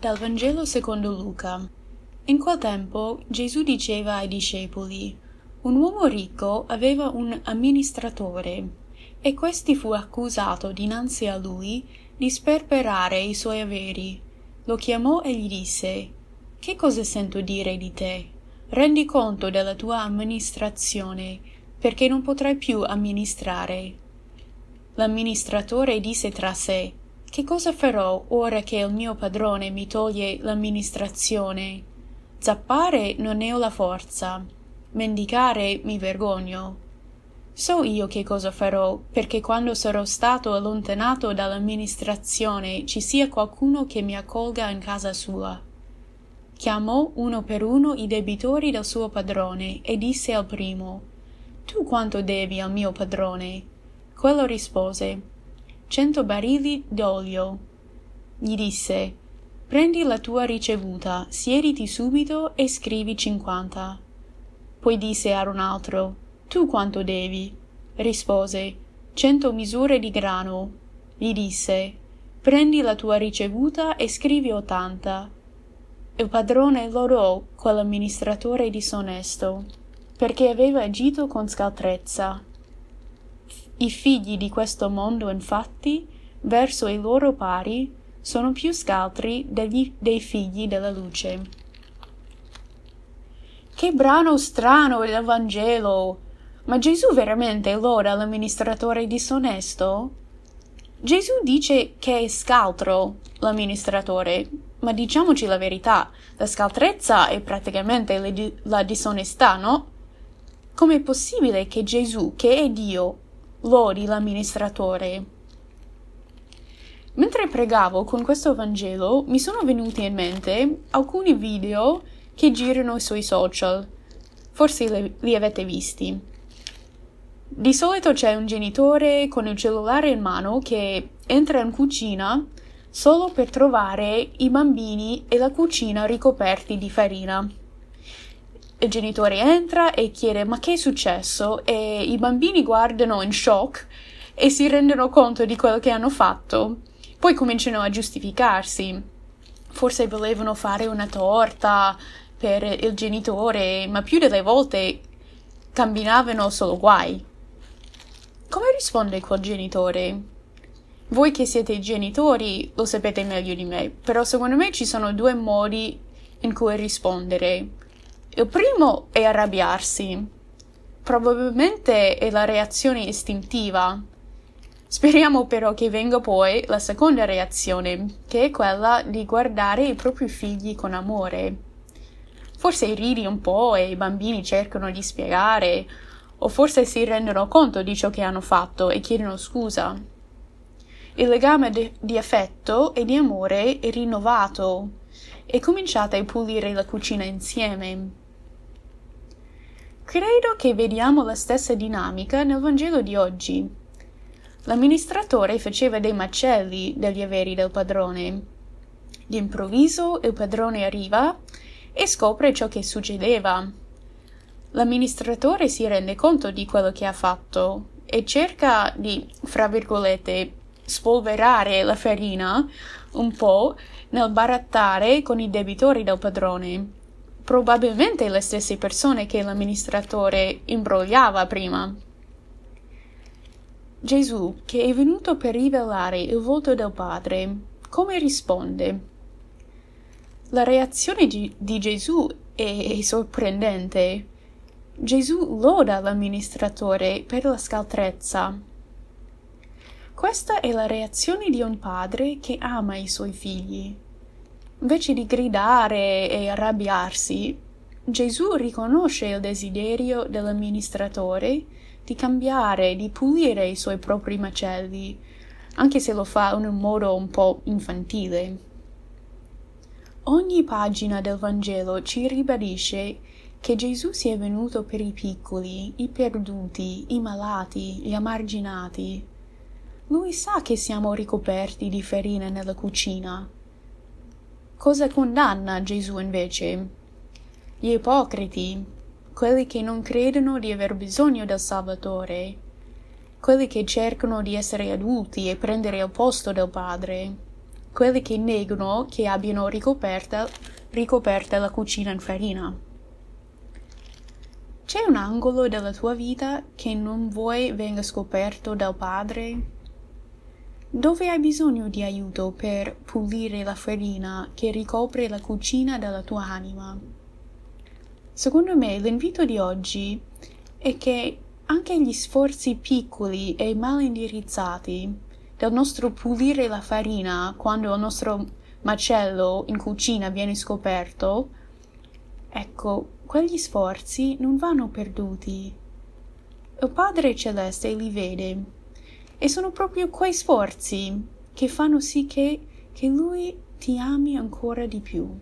Dal Vangelo secondo Luca. In quel tempo Gesù diceva ai discepoli: Un uomo ricco aveva un amministratore, e questi fu accusato dinanzi a lui di sperperare i suoi averi. Lo chiamò e gli disse: Che cosa sento dire di te? Rendi conto della tua amministrazione, perché non potrai più amministrare. L'amministratore disse tra sé: che cosa farò ora che il mio padrone mi toglie l'amministrazione? Zappare non ne ho la forza. Mendicare mi vergogno. So io che cosa farò, perché quando sarò stato allontanato dall'amministrazione ci sia qualcuno che mi accolga in casa sua. Chiamò uno per uno i debitori del suo padrone e disse al primo Tu quanto devi al mio padrone? Quello rispose cento barili d'olio. Gli disse Prendi la tua ricevuta, siediti subito e scrivi cinquanta. Poi disse a un altro Tu quanto devi? Rispose Cento misure di grano. Gli disse Prendi la tua ricevuta e scrivi ottanta. Il padrone lodò quell'amministratore disonesto, perché aveva agito con scaltrezza i figli di questo mondo, infatti, verso i loro pari, sono più scaltri degli, dei figli della luce. Che brano strano del Vangelo! Ma Gesù veramente loda l'amministratore disonesto? Gesù dice che è scaltro l'amministratore, ma diciamoci la verità, la scaltrezza è praticamente la disonestà, no? Com'è possibile che Gesù, che è Dio, lodi l'amministratore. Mentre pregavo con questo Vangelo mi sono venuti in mente alcuni video che girano sui social. Forse li, li avete visti. Di solito c'è un genitore con il cellulare in mano che entra in cucina solo per trovare i bambini e la cucina ricoperti di farina il genitore entra e chiede ma che è successo e i bambini guardano in shock e si rendono conto di quello che hanno fatto. Poi cominciano a giustificarsi. Forse volevano fare una torta per il genitore, ma più delle volte camminavano solo guai. Come risponde quel genitore? Voi che siete genitori lo sapete meglio di me, però secondo me ci sono due modi in cui rispondere. Il primo è arrabbiarsi. Probabilmente è la reazione istintiva. Speriamo però che venga poi la seconda reazione, che è quella di guardare i propri figli con amore. Forse ridi un po' e i bambini cercano di spiegare, o forse si rendono conto di ciò che hanno fatto e chiedono scusa. Il legame de- di affetto e di amore è rinnovato e cominciate a pulire la cucina insieme. Credo che vediamo la stessa dinamica nel Vangelo di oggi. L'amministratore faceva dei macelli degli averi del padrone. D'improvviso il padrone arriva e scopre ciò che succedeva. L'amministratore si rende conto di quello che ha fatto e cerca di, fra virgolette, spolverare la farina un po' nel barattare con i debitori del padrone probabilmente le stesse persone che l'amministratore imbrogliava prima. Gesù, che è venuto per rivelare il volto del Padre, come risponde? La reazione di, Gesù è sorprendente. Gesù loda l'amministratore per la scaltrezza. Questa è la reazione di un padre che ama i suoi figli. Invece di gridare e arrabbiarsi, Gesù riconosce il desiderio dell'amministratore di cambiare, di pulire i suoi propri macelli, anche se lo fa in un modo un po' infantile. Ogni pagina del Vangelo ci ribadisce che Gesù sia venuto per i piccoli, i perduti, i malati, gli emarginati. Lui sa che siamo ricoperti di farina nella cucina Cosa condanna Gesù invece? Gli ipocriti, quelli che non credono di aver bisogno del Salvatore, quelli che cercano di essere adulti e prendere il posto del Padre, quelli che negano che abbiano ricoperta, ricoperta la cucina in farina. C'è un angolo della tua vita che non vuoi venga scoperto dal Padre? Dove hai bisogno di aiuto per pulire la farina che ricopre la cucina della tua anima? Secondo me l'invito di oggi è che anche gli sforzi piccoli e mal indirizzati del nostro pulire la farina quando il nostro macello in cucina viene scoperto, ecco, quegli sforzi non vanno perduti. Il Padre Celeste li vede e sono proprio quei sforzi che fanno sì che, che Lui ti ami ancora di più.